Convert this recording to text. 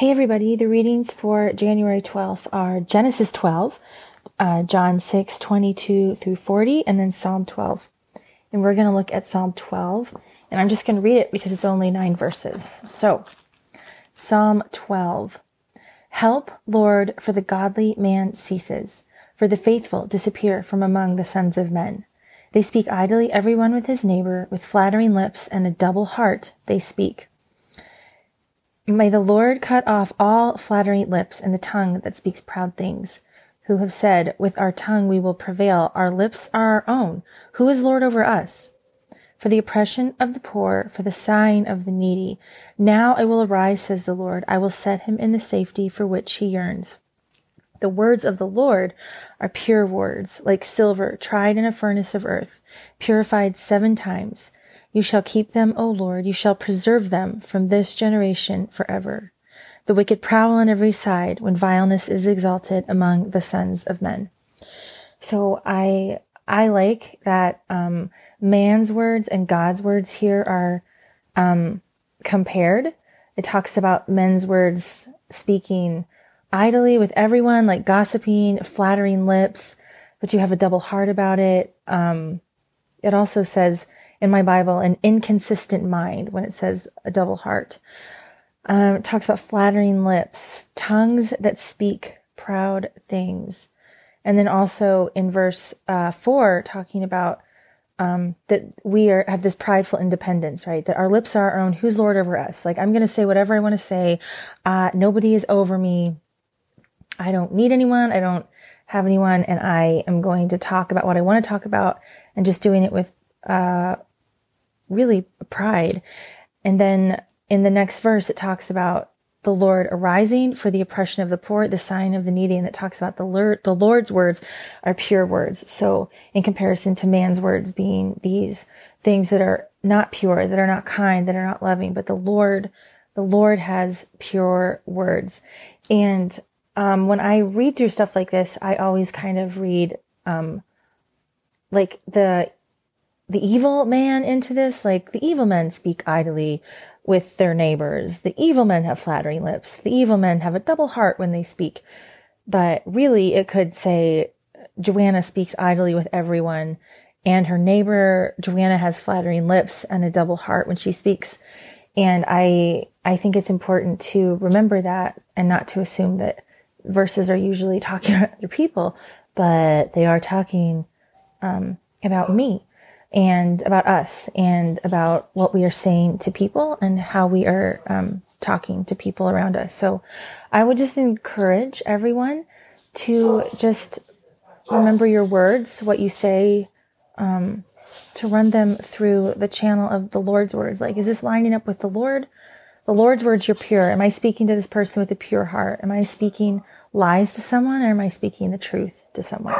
Hey, everybody. The readings for January 12th are Genesis 12, uh, John 6, 22 through 40, and then Psalm 12. And we're going to look at Psalm 12, and I'm just going to read it because it's only nine verses. So, Psalm 12. Help, Lord, for the godly man ceases, for the faithful disappear from among the sons of men. They speak idly, everyone with his neighbor, with flattering lips and a double heart they speak. May the Lord cut off all flattering lips and the tongue that speaks proud things, who have said, With our tongue we will prevail, our lips are our own. Who is Lord over us? For the oppression of the poor, for the sighing of the needy. Now I will arise, says the Lord. I will set him in the safety for which he yearns. The words of the Lord are pure words, like silver tried in a furnace of earth, purified seven times. You shall keep them, O Lord. You shall preserve them from this generation forever. The wicked prowl on every side when vileness is exalted among the sons of men. So I, I like that, um, man's words and God's words here are, um, compared. It talks about men's words speaking idly with everyone, like gossiping, flattering lips, but you have a double heart about it. Um, it also says, in my Bible an inconsistent mind when it says a double heart. Um, it talks about flattering lips, tongues that speak proud things. And then also in verse uh, four, talking about um, that we are have this prideful independence, right? That our lips are our own. Who's Lord over us? Like I'm going to say whatever I want to say. Uh, nobody is over me. I don't need anyone. I don't have anyone, and I am going to talk about what I want to talk about, and just doing it with uh, really pride. And then in the next verse, it talks about the Lord arising for the oppression of the poor, the sign of the needy, and it talks about the Lord, the Lord's words are pure words. So in comparison to man's words being these things that are not pure, that are not kind, that are not loving, but the Lord, the Lord has pure words. And, um, when I read through stuff like this, I always kind of read, um, like the the evil man into this. Like the evil men speak idly with their neighbors. The evil men have flattering lips. The evil men have a double heart when they speak. But really, it could say Joanna speaks idly with everyone and her neighbor Joanna has flattering lips and a double heart when she speaks. And I, I think it's important to remember that and not to assume that verses are usually talking about other people, but they are talking, um, about me and about us and about what we are saying to people and how we are um, talking to people around us. So I would just encourage everyone to just remember your words, what you say, um, to run them through the channel of the Lord's words. Like, is this lining up with the Lord? The Lord's words, you're pure. Am I speaking to this person with a pure heart? Am I speaking lies to someone or am I speaking the truth to someone?